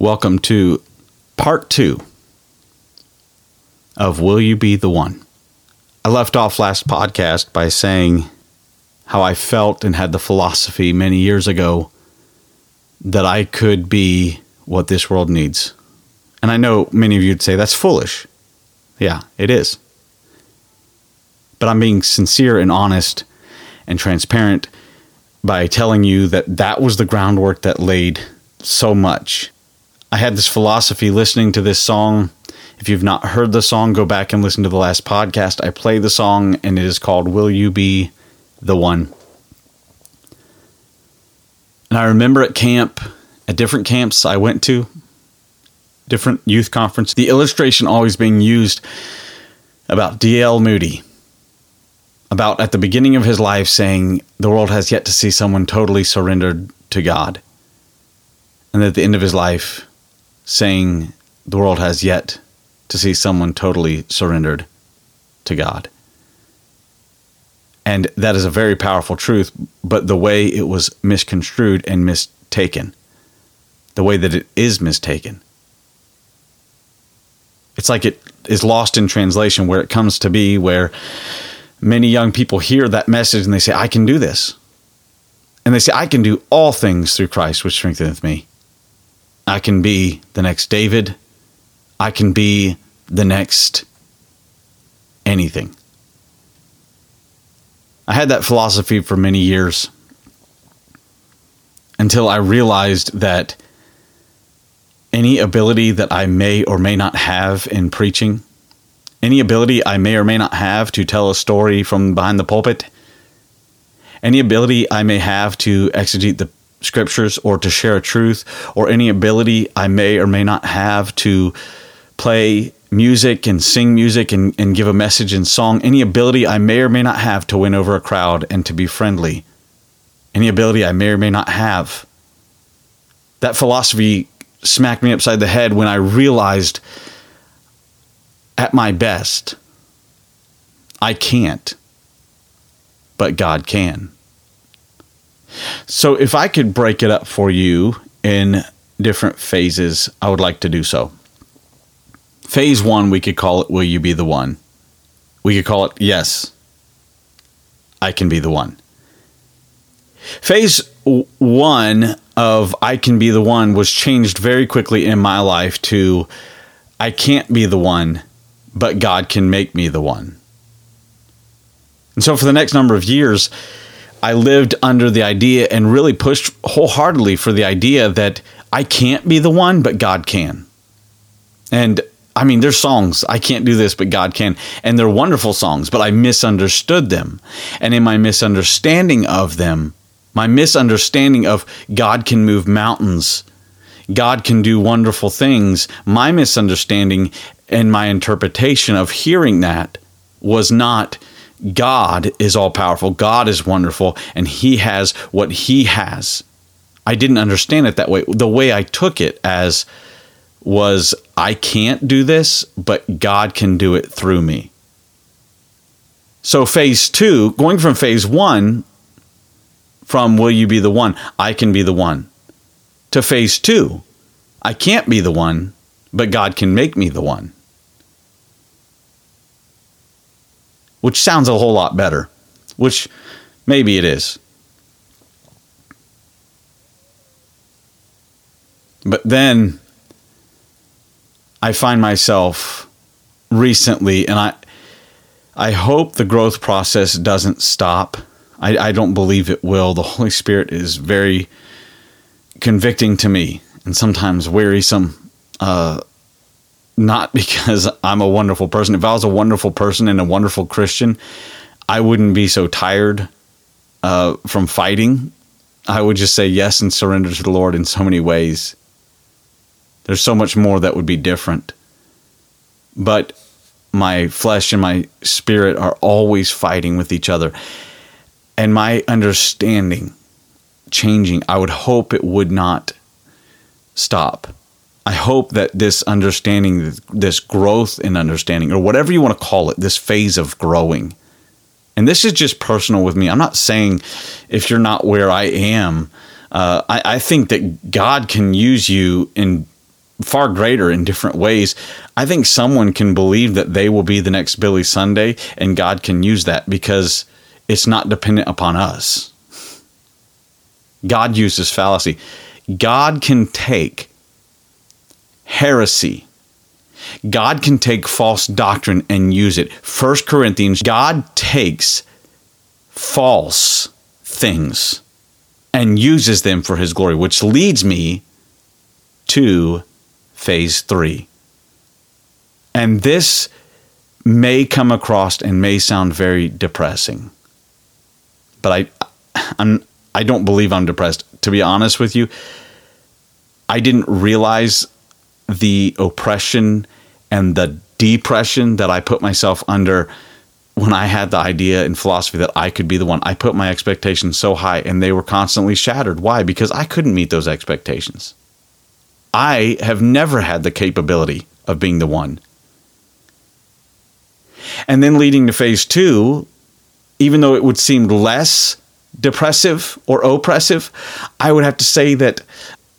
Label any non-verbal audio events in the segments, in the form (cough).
Welcome to part two of Will You Be the One? I left off last podcast by saying how I felt and had the philosophy many years ago that I could be what this world needs. And I know many of you would say that's foolish. Yeah, it is. But I'm being sincere and honest and transparent by telling you that that was the groundwork that laid so much. I had this philosophy listening to this song. If you've not heard the song, go back and listen to the last podcast. I play the song, and it is called Will You Be the One? And I remember at camp, at different camps I went to, different youth conference, the illustration always being used about D.L. Moody, about at the beginning of his life saying, The world has yet to see someone totally surrendered to God. And at the end of his life, saying, The world has yet to see someone totally surrendered to God. And that is a very powerful truth, but the way it was misconstrued and mistaken, the way that it is mistaken, it's like it is lost in translation where it comes to be where many young people hear that message and they say, I can do this. And they say, I can do all things through Christ, which strengtheneth me. I can be the next David. I can be the next anything. I had that philosophy for many years until I realized that any ability that I may or may not have in preaching, any ability I may or may not have to tell a story from behind the pulpit, any ability I may have to exegete the scriptures or to share a truth, or any ability I may or may not have to play music and sing music and, and give a message in song, any ability I may or may not have to win over a crowd and to be friendly, any ability I may or may not have. That philosophy smacked me upside the head when I realized at my best, I can't, but God can. So, if I could break it up for you in different phases, I would like to do so. Phase one, we could call it Will You Be the One? We could call it Yes, I Can Be the One. Phase one of I Can Be the One was changed very quickly in my life to I can't be the one, but God can make me the one. And so for the next number of years, I lived under the idea and really pushed wholeheartedly for the idea that I can't be the one, but God can. And I mean, there's songs, I can't do this, but God can. And they're wonderful songs, but I misunderstood them. And in my misunderstanding of them, my misunderstanding of God can move mountains, God can do wonderful things, my misunderstanding and my interpretation of hearing that was not God is all powerful, God is wonderful, and He has what He has. I didn't understand it that way. The way I took it as was I can't do this, but God can do it through me. So, phase two, going from phase one, from will you be the one, I can be the one, to phase two, I can't be the one, but God can make me the one. Which sounds a whole lot better, which maybe it is. But then I find myself recently, and I, I hope the growth process doesn't stop. I, I don't believe it will. The Holy Spirit is very convicting to me and sometimes wearisome. Uh, not (laughs) because I'm a wonderful person. If I was a wonderful person and a wonderful Christian, I wouldn't be so tired uh, from fighting. I would just say yes and surrender to the Lord in so many ways. There's so much more that would be different. But my flesh and my spirit are always fighting with each other. And my understanding changing, I would hope it would not stop I hope that this understanding, this growth in understanding, or whatever you want to call it, this phase of growing, and this is just personal with me. I'm not saying if you're not where I am, uh, I, I think that God can use you in far greater in different ways. I think someone can believe that they will be the next Billy Sunday and God can use that because it's not dependent upon us. God uses fallacy. God can take heresy. God can take false doctrine and use it. First Corinthians, God takes false things and uses them for his glory, which leads me to phase three. And this may come across and may sound very depressing. But I I'm I don't believe I'm depressed. To be honest with you, I didn't realize the oppression and the depression that I put myself under when I had the idea in philosophy that I could be the one. I put my expectations so high and they were constantly shattered. Why? Because I couldn't meet those expectations. I have never had the capability of being the one. And then leading to phase two, even though it would seem less depressive or oppressive, I would have to say that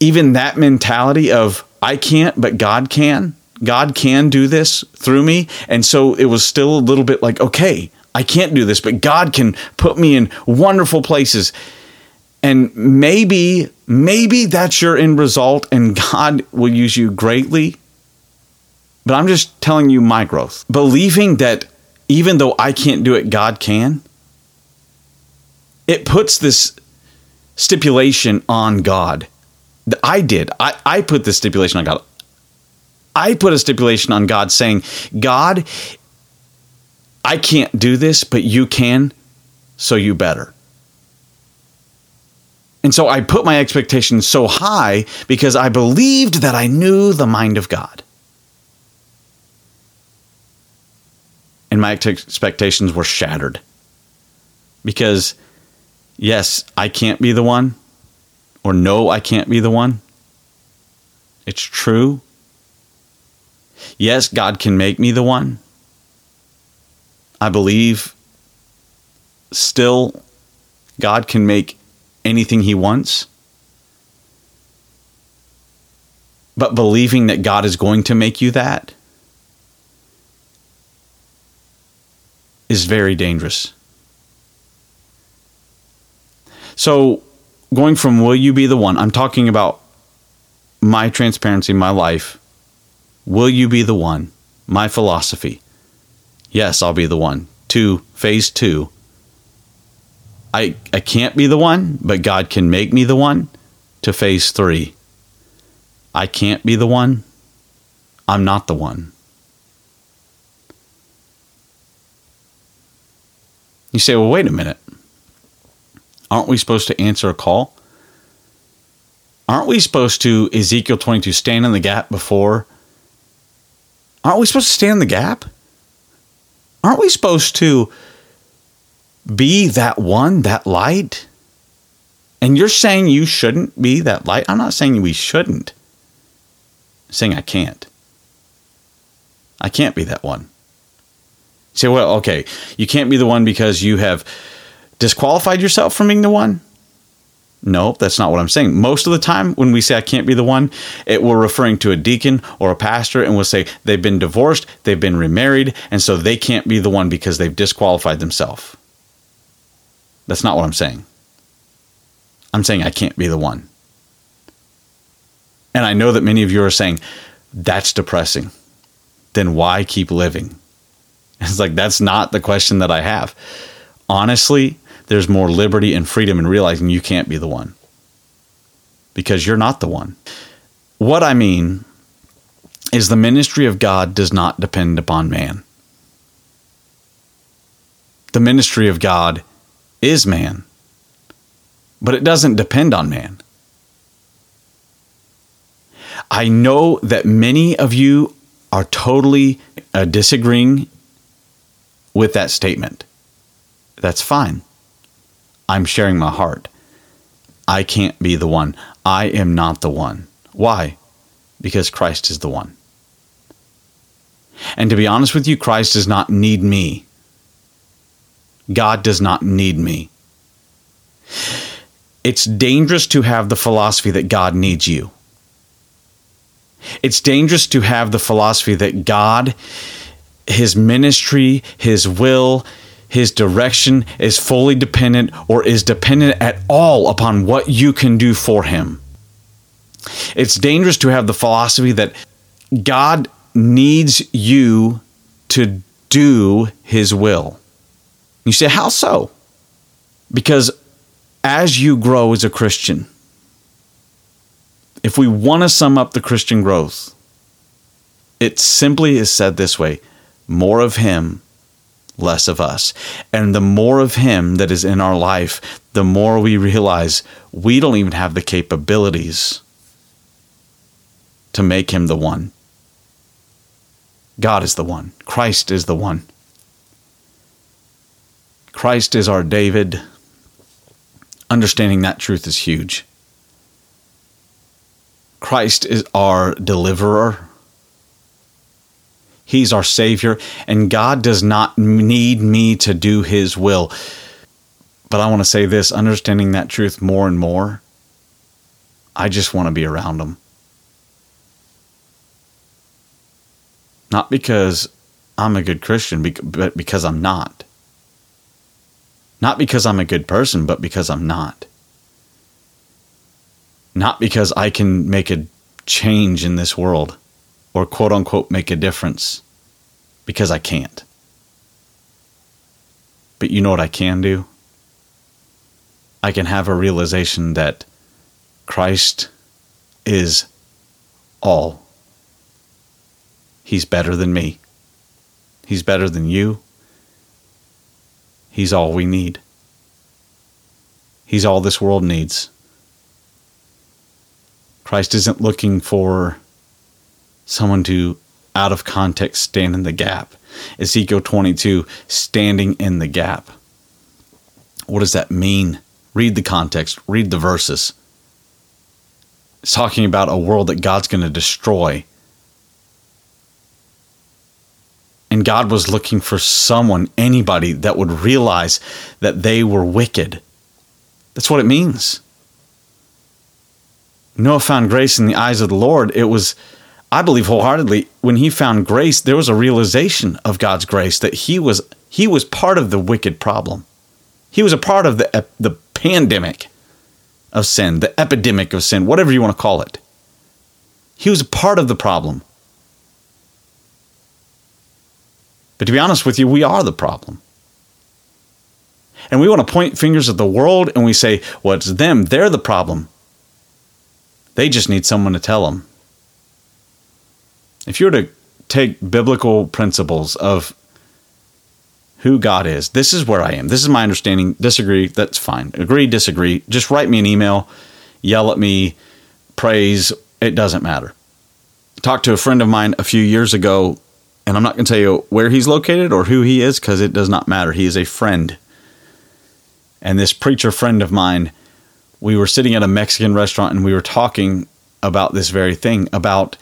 even that mentality of I can't, but God can, God can do this through me. And so it was still a little bit like, okay, I can't do this, but God can put me in wonderful places. And maybe, maybe that's your end result and God will use you greatly. But I'm just telling you my growth. Believing that even though I can't do it, God can, it puts this stipulation on God. I did. I, I put this stipulation on God. I put a stipulation on God saying, God, I can't do this, but you can, so you better. And so I put my expectations so high because I believed that I knew the mind of God. And my expectations were shattered. Because, yes, I can't be the one, or no, I can't be the one. It's true. Yes, God can make me the one. I believe still God can make anything he wants. But believing that God is going to make you that is very dangerous. So, going from will you be the one, I'm talking about my transparency, my life. Will you be the one? My philosophy. Yes, I'll be the one. Two, phase two, I, I can't be the one, but God can make me the one to phase three. I can't be the one. I'm not the one. You say, well, wait a minute. Aren't we supposed to answer a call? Aren't we supposed to, Ezekiel 22, stand in the gap before? Aren't we supposed to stand in the gap? Aren't we supposed to be that one, that light? And you're saying you shouldn't be that light? I'm not saying we shouldn't. I'm saying I can't. I can't be that one. You say, well, okay, you can't be the one because you have disqualified yourself from being the one? No, that's not what I'm saying. Most of the time, when we say I can't be the one, it we're referring to a deacon or a pastor, and we'll say they've been divorced, they've been remarried, and so they can't be the one because they've disqualified themselves. That's not what I'm saying. I'm saying I can't be the one. And I know that many of you are saying, that's depressing. Then why keep living? (laughs) It's like, that's not the question that I have. Honestly, there's more liberty and freedom in realizing you can't be the one because you're not the one. What I mean is the ministry of God does not depend upon man. The ministry of God is man, but it doesn't depend on man. I know that many of you are totally uh, disagreeing with that statement. That's fine. I'm sharing my heart. I can't be the one. I am not the one. Why? Because Christ is the one. And to be honest with you, Christ does not need me. God does not need me. It's dangerous to have the philosophy that God needs you. It's dangerous to have the philosophy that God, His ministry, His will, His direction is fully dependent or is dependent at all upon what you can do for Him. It's dangerous to have the philosophy that God needs you to do His will. You say, How so? Because as you grow as a Christian, if we want to sum up the Christian growth, it simply is said this way more of Him, less of us. And the more of Him that is in our life, the more we realize we don't even have the capabilities to make Him the one. God is the one, Christ is the one. Christ is our David. Understanding that truth is huge. Christ is our deliverer. He's our Savior, and God does not need me to do His will. But I want to say this understanding that truth more and more, I just want to be around Him. Not because I'm a good Christian, but because I'm not. Not because I'm a good person, but because I'm not. Not because I can make a change in this world or quote unquote make a difference, because I can't. But you know what I can do? I can have a realization that Christ is all. He's better than me. He's better than you. He's all we need. He's all this world needs. Christ isn't looking for someone to, out of context, stand in the gap. Ezekiel 22, standing in the gap. What does that mean? Read the context, read the verses. It's talking about a world that God's going to destroy And God was looking for someone, anybody that would realize that they were wicked. That's what it means. Noah found grace in the eyes of the Lord. It was, I believe wholeheartedly, when he found grace, there was a realization of God's grace that he was he was part of the wicked problem. He was a part of the the pandemic of sin, the epidemic of sin, whatever you want to call it. He was a part of the problem. But to be honest with you, we are the problem. And we want to point fingers at the world and we say, well, it's them. They're the problem. They just need someone to tell them. If you were to take biblical principles of who God is, this is where I am. This is my understanding. Disagree, that's fine. Agree, disagree. Just write me an email, yell at me, praise, it doesn't matter. Talked to a friend of mine a few years ago and I'm not going to tell you where he's located or who he is because it does not matter. He is a friend. And this preacher friend of mine, we were sitting at a Mexican restaurant and we were talking about this very thing, about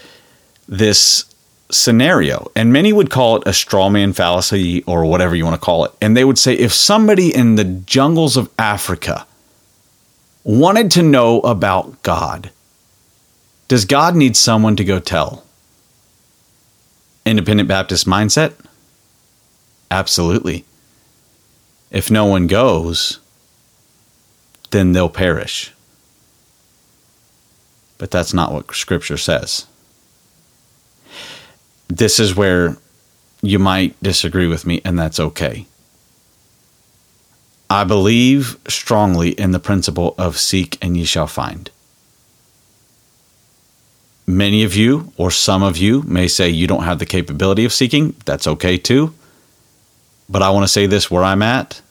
this scenario. And many would call it a straw man fallacy or whatever you want to call it. And they would say if somebody in the jungles of Africa wanted to know about God, does God need someone to go tell? independent Baptist mindset? Absolutely. If no one goes, then they'll perish. But that's not what Scripture says. This is where you might disagree with me, and that's okay. I believe strongly in the principle of seek and ye shall find. Many of you, or some of you, may say you don't have the capability of seeking. That's okay too. But I want to say this where I'm at.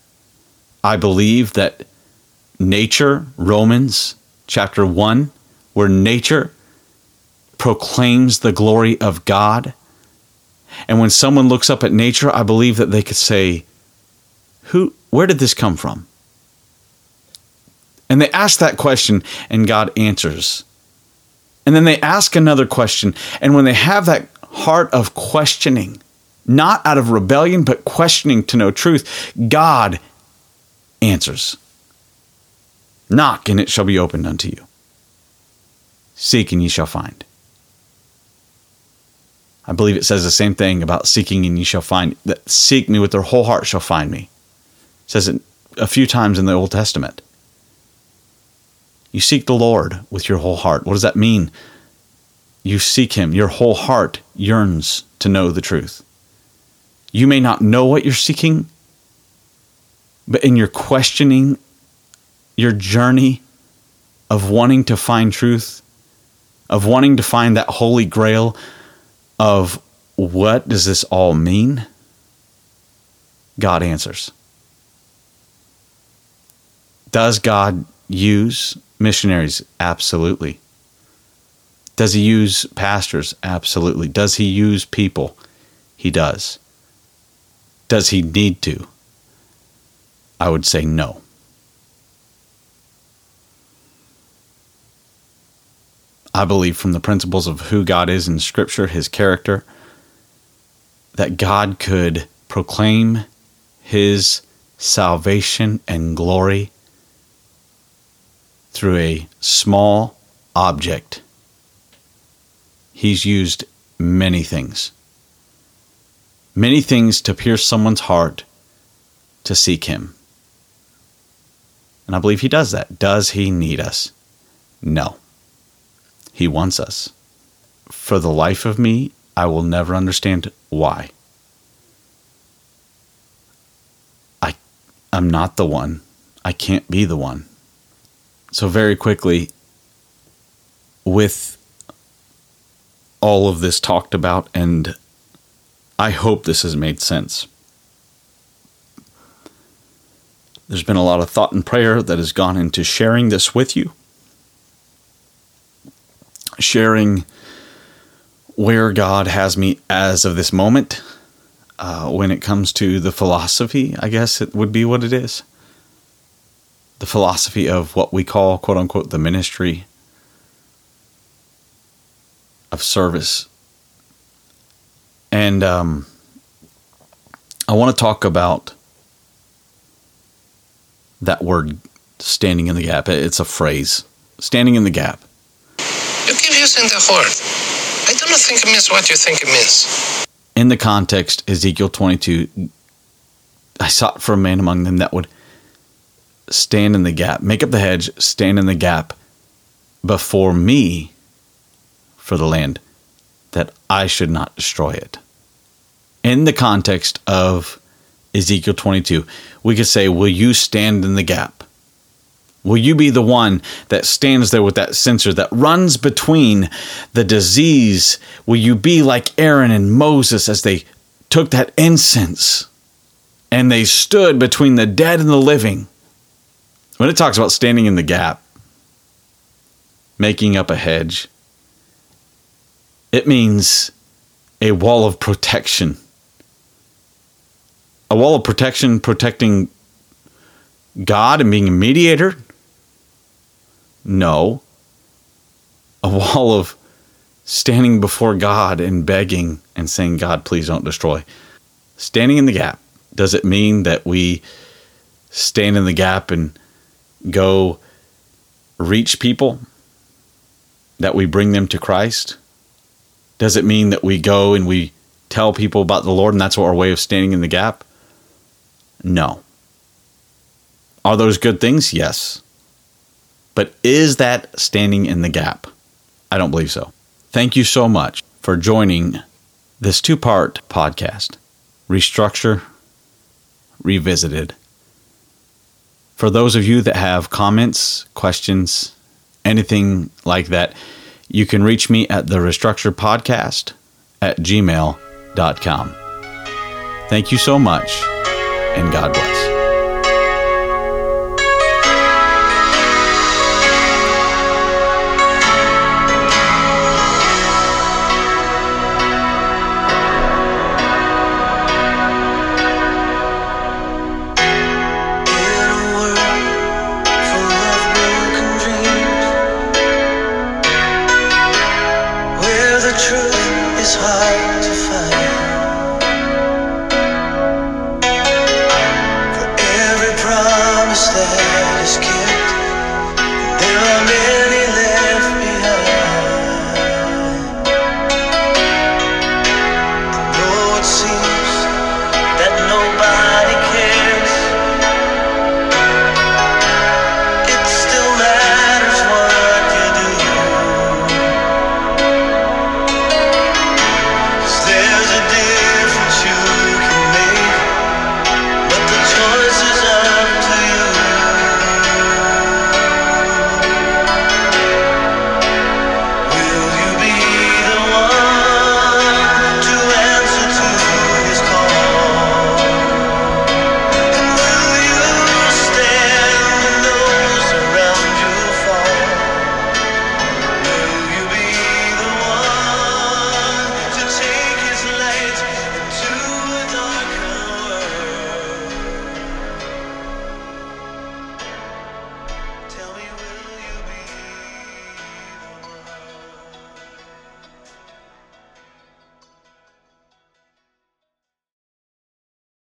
I believe that nature, Romans chapter 1, where nature proclaims the glory of God. And when someone looks up at nature, I believe that they could say, Who where did this come from? And they ask that question and God answers. And then they ask another question. And when they have that heart of questioning, not out of rebellion, but questioning to know truth, God answers Knock, and it shall be opened unto you. Seek, and ye shall find. I believe it says the same thing about seeking and you shall find that seek me with their whole heart shall find me. It says it a few times in the Old Testament. You seek the Lord with your whole heart. What does that mean? You seek him. Your whole heart yearns to know the truth. You may not know what you're seeking, but in your questioning, your journey of wanting to find truth, of wanting to find that holy grail of what does this all mean? God answers. Does God use missionaries? Absolutely. Does he use pastors? Absolutely. Does he use people? He does. Does he need to? I would say no. I believe from the principles of who God is in Scripture, his character, that God could proclaim his salvation and glory through a small object. He's used many things, many things to pierce someone's heart to seek him. And I believe he does that. Does he need us? No. He wants us. For the life of me, I will never understand why. I I'm not the one. I can't be the one. So very quickly with all of this talked about and I hope this has made sense. There's been a lot of thought and prayer that has gone into sharing this with you, sharing where God has me as of this moment. Uh, when it comes to the philosophy, I guess it would be what it is. The philosophy of what we call, quote unquote, the ministry of service. And um, I want to talk about that word standing in the gap. It's a phrase. Standing in the gap. Using the word. I do not think it means what you think it means. In the context, Ezekiel 22, I sought for a man among them that would stand in the gap, make up the hedge, stand in the gap before me for the land, that I should not destroy it. In the context of Ezekiel 22, we could say, Will you stand in the gap? Will you be the one that stands there with that censer that runs between the disease? Will you be like Aaron and Moses as they took that incense and they stood between the dead and the living? When it talks about standing in the gap, making up a hedge, it means a wall of protection a wall of protection protecting God and being a mediator? No. A wall of standing before God and begging and saying, God, please don't destroy. Standing in the gap. Does it mean that we stand in the gap and go reach people? That we bring them to Christ? Does it mean that we go and we tell people about the Lord and that's our way of standing in the gap? No. Are those good things? Yes. But is that standing in the gap? I don't believe so. Thank you so much for joining this two part podcast Restructure, Revisited. For those of you that have comments, questions, anything like that, you can reach me at the Restructure Podcast at gmail.com. Thank you so much and God bless. is hard to find.